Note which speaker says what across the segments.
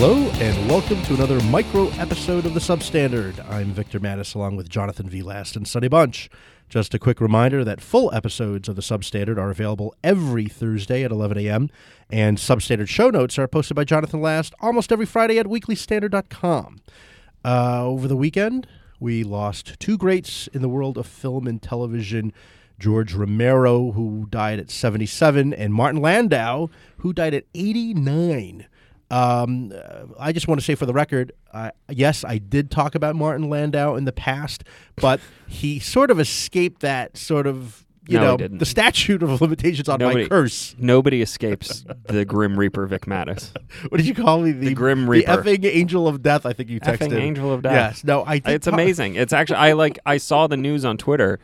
Speaker 1: Hello, and welcome to another micro episode of the Substandard. I'm Victor Matus, along with Jonathan V. Last and Sonny Bunch. Just a quick reminder that full episodes of the Substandard are available every Thursday at 11 a.m., and Substandard show notes are posted by Jonathan Last almost every Friday at weeklystandard.com. Uh, over the weekend, we lost two greats in the world of film and television. George Romero, who died at 77, and Martin Landau, who died at 89. Um, uh, I just want to say for the record, uh, yes, I did talk about Martin Landau in the past, but he sort of escaped that sort of, you
Speaker 2: No,
Speaker 1: know, the statute of limitations on my curse.
Speaker 2: Nobody escapes the Grim Reaper, Vic Matus.
Speaker 1: What did you call me? The,
Speaker 2: Grim Reaper, The
Speaker 1: effing angel of death. I think you texted.
Speaker 2: Effing angel of death.
Speaker 1: Yes. No, I.
Speaker 2: It's
Speaker 1: talk-
Speaker 2: amazing. It's actually I like I saw the news on Twitter,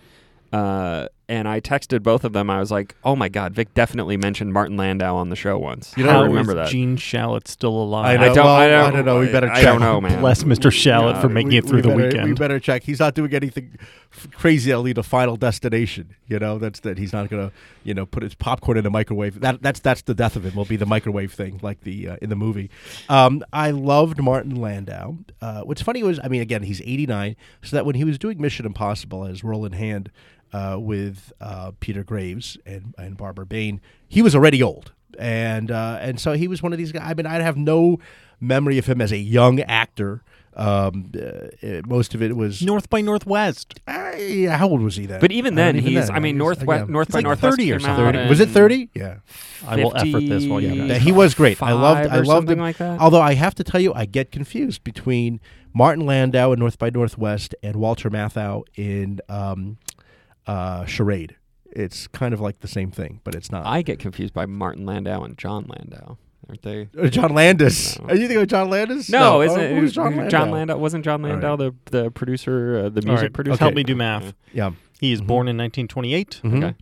Speaker 2: uh, and I texted both of them. I was like, "Oh my god, Vic definitely mentioned Martin Landau on the show once."
Speaker 1: You
Speaker 2: don't remember
Speaker 3: is
Speaker 2: that.
Speaker 3: Gene Shalit still alive?
Speaker 1: I, know,
Speaker 2: I don't-
Speaker 1: well,
Speaker 2: I don't-
Speaker 1: I don't know. We better
Speaker 2: I
Speaker 1: check.
Speaker 2: don't know, man.
Speaker 3: Bless Mr. Shalit
Speaker 2: Yeah,
Speaker 3: for making
Speaker 1: we,
Speaker 3: it through
Speaker 1: we
Speaker 3: the
Speaker 1: better, We better check. He's not doing anything crazy that'll lead to Final Destination. You know, that's that. He's not gonna, you know, put his popcorn in the microwave. That that's that's the death of him. Will be the microwave thing, like the uh, in the movie. Um, I loved Martin Landau. Uh, what's funny was, I mean, again, he's 89, so that when he was doing Mission Impossible as Rollin Hand uh, with uh, Peter Graves and and Barbara Bain, he was already old, and uh, and so he was one of these guys. I mean, I'd have no memory of him as a young actor. Um, uh, uh, most of it was
Speaker 3: North by Northwest.
Speaker 1: I, how old was he then?
Speaker 2: But even
Speaker 1: I don't
Speaker 2: then, he's.
Speaker 1: then.
Speaker 2: I mean,
Speaker 1: He's-
Speaker 2: Northwest,
Speaker 1: yeah.
Speaker 2: North
Speaker 3: It's
Speaker 2: by
Speaker 3: like
Speaker 2: Northwest
Speaker 3: 30 or
Speaker 2: came
Speaker 3: something.
Speaker 1: 30. Was it 30? Yeah.
Speaker 3: I will effort this while you
Speaker 2: Yeah.
Speaker 1: Yeah, he was great. I loved. I
Speaker 2: or
Speaker 1: loved him.
Speaker 2: like that.
Speaker 1: Although I have to tell you, I get confused between Martin Landau in North by Northwest and Walter Matthau in um, uh, Charade. It's kind of like the same thing, but it's not.
Speaker 2: I get confused by Martin Landau and Jon Landau, aren't they?
Speaker 1: Uh, John Landis.
Speaker 2: No.
Speaker 1: Are you thinking of John Landis?
Speaker 2: No,
Speaker 1: Oh,
Speaker 2: isn't it?
Speaker 1: Who's Jon Landau?
Speaker 2: Jon Landau wasn't John
Speaker 1: All
Speaker 2: Landau the the producer, uh, the music
Speaker 3: right,
Speaker 2: producer.
Speaker 3: help me do math.
Speaker 1: Yeah.
Speaker 3: He is
Speaker 1: Mhm.
Speaker 3: born in 1928.
Speaker 1: Mhm.
Speaker 2: Okay.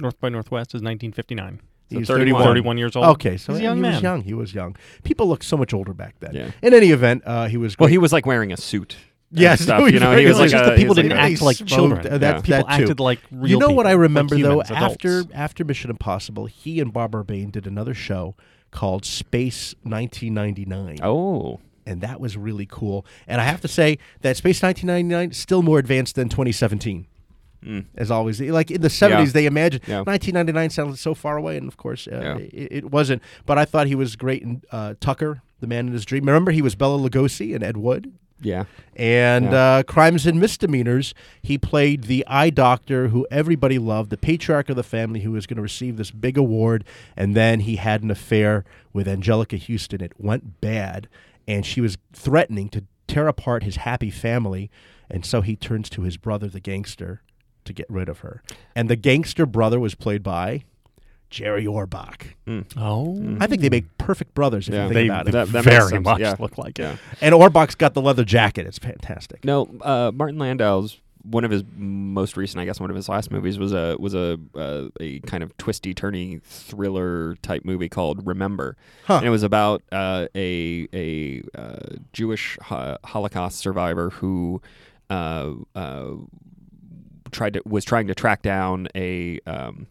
Speaker 3: North by Northwest is 1959.
Speaker 2: So
Speaker 1: He's
Speaker 2: 31.
Speaker 3: 31 years old.
Speaker 1: Okay, so
Speaker 3: He's a young
Speaker 1: he was young. He was young. People looked so much older back then.
Speaker 2: Yeah.
Speaker 1: In any event, uh, he was.
Speaker 2: Well, he was like wearing a suit.
Speaker 1: Yes,
Speaker 2: stuff,
Speaker 1: no,
Speaker 2: you know, he was like
Speaker 3: just
Speaker 2: a,
Speaker 3: that people didn't
Speaker 2: like
Speaker 3: act like
Speaker 1: smoked,
Speaker 3: children.
Speaker 1: uh, that-
Speaker 2: Yeah.
Speaker 3: People
Speaker 1: that
Speaker 3: acted like real
Speaker 1: you know what I
Speaker 3: people, like
Speaker 1: remember though
Speaker 3: humans,
Speaker 1: after
Speaker 3: adults.
Speaker 1: after Mission Impossible, he and Barbara Bain did another show called Space 1999,
Speaker 2: Oh,
Speaker 1: and that was really cool. And I have to say that Space 1999 is still more advanced than 2017.
Speaker 2: Mm.
Speaker 1: As always, like in the 70s,
Speaker 2: Yeah.
Speaker 1: they imagined
Speaker 2: Yeah.
Speaker 1: 1999 sounded so far away, and of course, uh, it, it wasn't. But I thought he was great in uh, Tucker, The Man in His Dream. Remember, he was Bela Lugosi and Ed Wood.
Speaker 2: Yeah.
Speaker 1: And
Speaker 2: Yeah.
Speaker 1: uh, Crimes and Misdemeanors, he played the eye doctor who everybody loved, the patriarch of the family who was going to receive this big award. And then he had an affair with Anjelica Huston. It went bad, and she was threatening to tear apart his happy family. And so he turns to his brother, the gangster, to get rid of her. And the gangster brother was played by Jerry Orbach.
Speaker 3: Oh.
Speaker 1: I think they make perfect brothers if
Speaker 2: Yeah.
Speaker 1: you think
Speaker 3: They,
Speaker 1: about it.
Speaker 2: That- that makes
Speaker 3: very
Speaker 2: sense,
Speaker 3: much
Speaker 2: yeah.
Speaker 3: look like
Speaker 2: Yeah.
Speaker 3: it.
Speaker 1: And Orbach's got the leather jacket. It's fantastic.
Speaker 2: No, uh, Martin Landau's one of his most recent, I guess, one of his last movies was a was a uh, a kind of twisty, turny thriller type movie called Remember,
Speaker 1: Huh.
Speaker 2: and it was about uh, a a uh, Jewish ho- Holocaust survivor who. Uh, uh, tried to was trying to track down a um,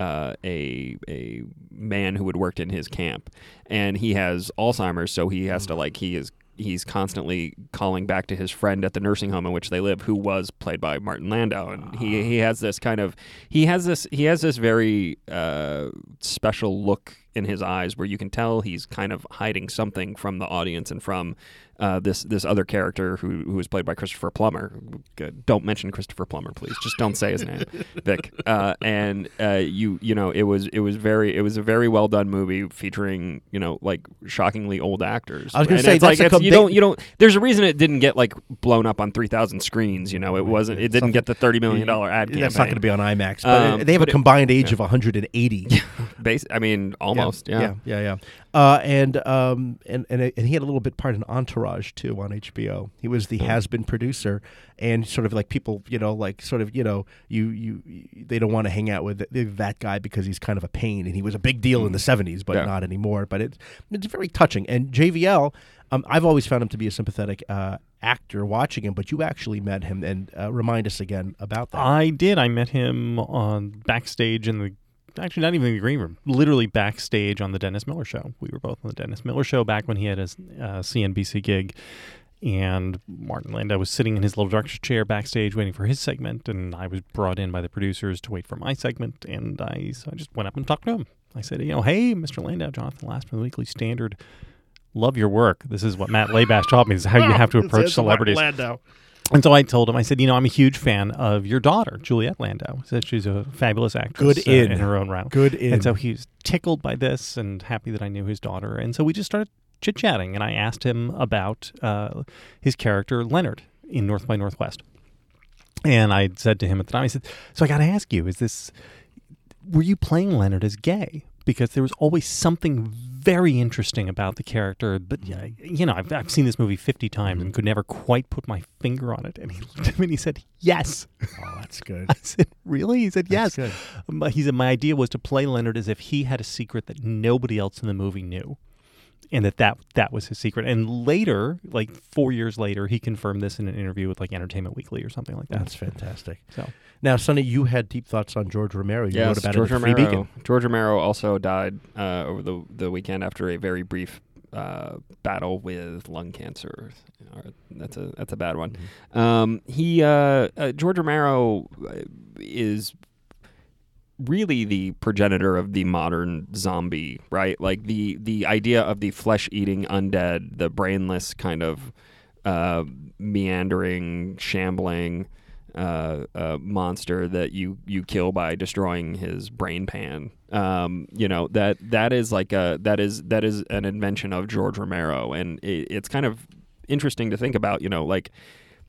Speaker 2: uh, a a man who had worked in his camp, and he has Alzheimer's, so he has to like he is he's constantly calling back to his friend at the nursing home in which they live, who was played by Martin Landau, and he he has this kind of he has this he has this very uh, special look in his eyes where you can tell he's kind of hiding something from the audience and from uh, this this other character who who was played by Christopher Plummer. Good. Don't mention Christopher Plummer, please. Just don't say his name, Vic. Uh, and uh, you you know it was it was very it was a very well done movie featuring you know like shockingly old actors.
Speaker 1: I was gonna
Speaker 2: And
Speaker 1: say,
Speaker 2: it's like it's-
Speaker 1: com-
Speaker 2: you don't you don't. There's a reason it didn't get like blown up on three thousand screens. You know it wasn't it didn't get the thirty million dollar ad campaign.
Speaker 1: That's not going to be on IMAX, but
Speaker 2: Um,
Speaker 1: they have a
Speaker 2: but it-
Speaker 1: combined age
Speaker 2: yeah.
Speaker 1: of 180.
Speaker 2: Base, I mean almost yeah.
Speaker 1: yeah, yeah, yeah. Uh, and um, and and and he had a little bit part in Entourage too on HBO. He was the has-been producer, and sort of like people, you know, like sort of, you know, you you, you they don't want to hang out with that guy because he's kind of a pain, and he was a big deal in the 70s, but
Speaker 2: Mm. Yeah.
Speaker 1: not anymore. But it's it's very touching. And JVL, um, I've always found him to be a sympathetic. Uh, actor watching him but you actually met him and uh, remind us again about that
Speaker 3: I did. I met him on backstage in the actually not even in the green room, literally backstage on the Dennis Miller show. We were both on the Dennis Miller show back when he had his uh, CNBC gig. And Martin Landau was sitting in his little director's chair backstage waiting for his segment. And I was brought in by the producers to wait for my segment. And I, so I just went up and talked to him. I said, you know, hey, Mr. Landau, Jonathan Last from the Weekly Standard. Love your work. This is what Matt Labash taught me. This is how you have to approach celebrities.
Speaker 1: Landau.
Speaker 3: And so I told him, I said, you know, I'm a huge fan of your daughter, Juliet Landau. Said she's a fabulous actress
Speaker 1: Good
Speaker 3: uh,
Speaker 1: in.
Speaker 3: in her own right.
Speaker 1: Good in.
Speaker 3: And so he was tickled by this and happy that I knew his daughter. And so we just started chit chatting, and I asked him about uh, his character Leonard in North by Northwest. And I said to him at the time, I said, "So I got to ask you, is this? Were you playing Leonard as gay? Because there was always something very interesting about the character, but mm-hmm. yeah, you know, I've, I've seen this movie fifty times and mm-hmm. could never quite put my finger on it." And he looked at me and he said, "Yes."
Speaker 1: oh, that's good.
Speaker 3: I said, "Really?" He said, "Yes."
Speaker 1: That's good.
Speaker 3: But he said, my idea was to play Leonard as if he had a secret that nobody else in the movie knew. And that, that that was his secret. And later, like four years later, he confirmed this in an interview with like Entertainment Weekly or something like that.
Speaker 1: That's fantastic.
Speaker 3: So
Speaker 1: Now, Sonny, you had deep thoughts on George Romero. You
Speaker 2: Yes,
Speaker 1: wrote about
Speaker 2: George
Speaker 1: it in the Free
Speaker 2: Romero.
Speaker 1: Beacon.
Speaker 2: George Romero also died uh, over the the weekend after a very brief uh, battle with lung cancer. That's a that's a bad one.
Speaker 1: Mm-hmm.
Speaker 2: Um, he uh, uh, George Romero uh, is really the progenitor of the modern zombie, right? Like the the idea of the flesh eating undead, the brainless kind of uh, meandering, shambling uh, uh, monster that you you kill by destroying his brain pan. Um, you know that that is like a that is that is an invention of George Romero, and it, it's kind of interesting to think about. You know, like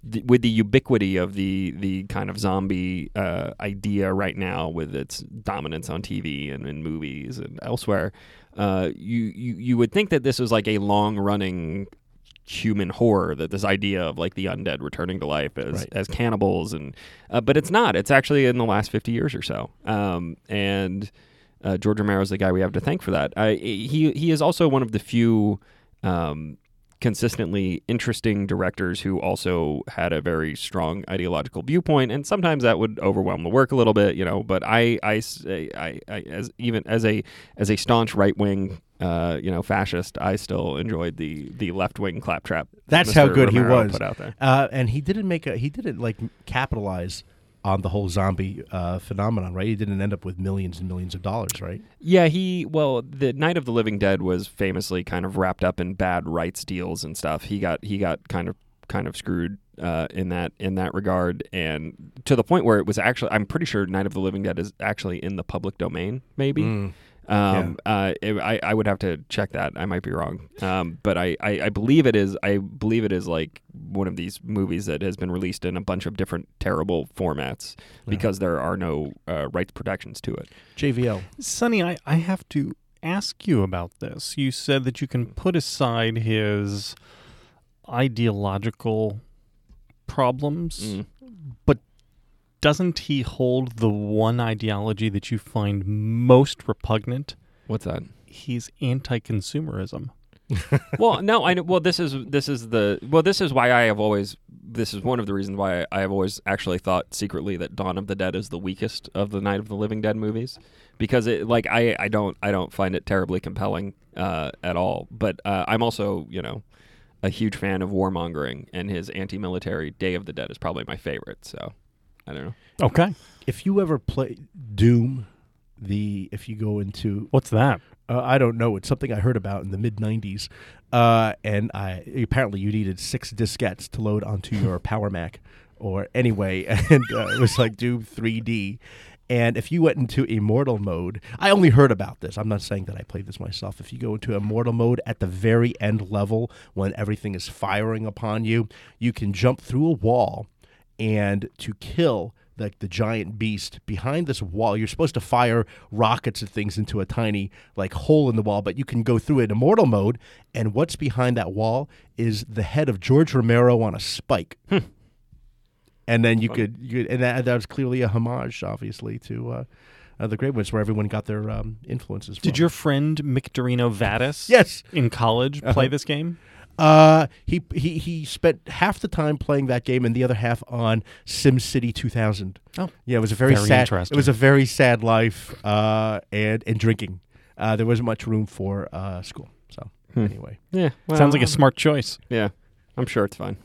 Speaker 2: the, with the ubiquity of the the kind of zombie uh, idea right now, with its dominance on TV and in movies and elsewhere, uh, you, you you would think that this was like a long running human horror that this idea of like the undead returning to life as
Speaker 1: Right.
Speaker 2: as cannibals and uh, but it's not. It's actually in the last 50 years or so. Um, and uh, George Romero is the guy we have to thank for that. I, he he is also one of the few um, consistently interesting directors who also had a very strong ideological viewpoint and sometimes that would overwhelm the work a little bit you know but I, I, I, as even as a as a staunch right wing uh, you know fascist I still enjoyed the the left wing claptrap that
Speaker 1: That's how
Speaker 2: Mr.
Speaker 1: good he was.
Speaker 2: put out there
Speaker 1: Uh, and he didn't make a he didn't like capitalize on the whole zombie uh, phenomenon, right? He didn't end up with millions and millions of dollars, right?
Speaker 2: Yeah, he well, the Night of the Living Dead was famously kind of wrapped up in bad rights deals and stuff. He got he got kind of kind of screwed uh, in that in that regard, and to the point where it was actually I'm pretty sure Night of the Living Dead is actually in the public domain, maybe.
Speaker 1: Mm.
Speaker 2: Um, uh, it- I, I would have to check that. I might be wrong. Um, but I, I, I believe it is. I believe it is like one of these movies that has been released in a bunch of different terrible formats because there are no uh, rights protections to it.
Speaker 1: JVL.
Speaker 3: Sonny, I, I have to ask you about this. You said that you can put aside his ideological problems,
Speaker 2: Mm.
Speaker 3: but doesn't he hold the one ideology that you find most repugnant?
Speaker 2: What's that?
Speaker 3: He's anti-consumerism.
Speaker 2: well, no, I know. Well, this is this is the well, this is why I have always. This is one of the reasons why I have always actually thought secretly that Dawn of the Dead is the weakest of the Night of the Living Dead movies, because it like I I don't I don't find it terribly compelling uh, at all. But uh, I'm also you know a huge fan of warmongering, and his anti-military Day of the Dead is probably my favorite. So I don't know.
Speaker 3: Okay.
Speaker 1: If you ever play Doom, the if you go into
Speaker 3: What's that?
Speaker 1: uh, I don't know, it's something I heard about in the mid '90s, uh, and I apparently you needed six diskettes to load onto your Power Mac, or anyway, and uh, it was like Doom 3D. And if you went into immortal mode, I only heard about this. I'm not saying that I played this myself. If you go into immortal mode at the very end level, when everything is firing upon you, you can jump through a wall and to kill like the giant beast behind this wall. You're supposed to fire rockets and things into a tiny like hole in the wall but you can go through it in immortal mode and what's behind that wall is the head of george romero on a spike. And then you could, you could and that, that was clearly a homage obviously to uh, uh, the great ones where everyone got their um, influences from.
Speaker 3: Did your friend Mictorino Vatis
Speaker 1: yes.
Speaker 3: in college play this game?
Speaker 1: Uh, he he he spent half the time playing that game and the other half on SimCity 2000.
Speaker 3: Oh,
Speaker 1: Yeah, it was a very,
Speaker 3: Very
Speaker 1: sad.
Speaker 3: interesting.
Speaker 1: It was a very sad life, uh, and and drinking. Uh, there wasn't much room for uh, school. So
Speaker 2: Hmm.
Speaker 1: anyway,
Speaker 2: Yeah, well,
Speaker 3: Sounds like a smart choice.
Speaker 2: Yeah, I'm sure it's fine.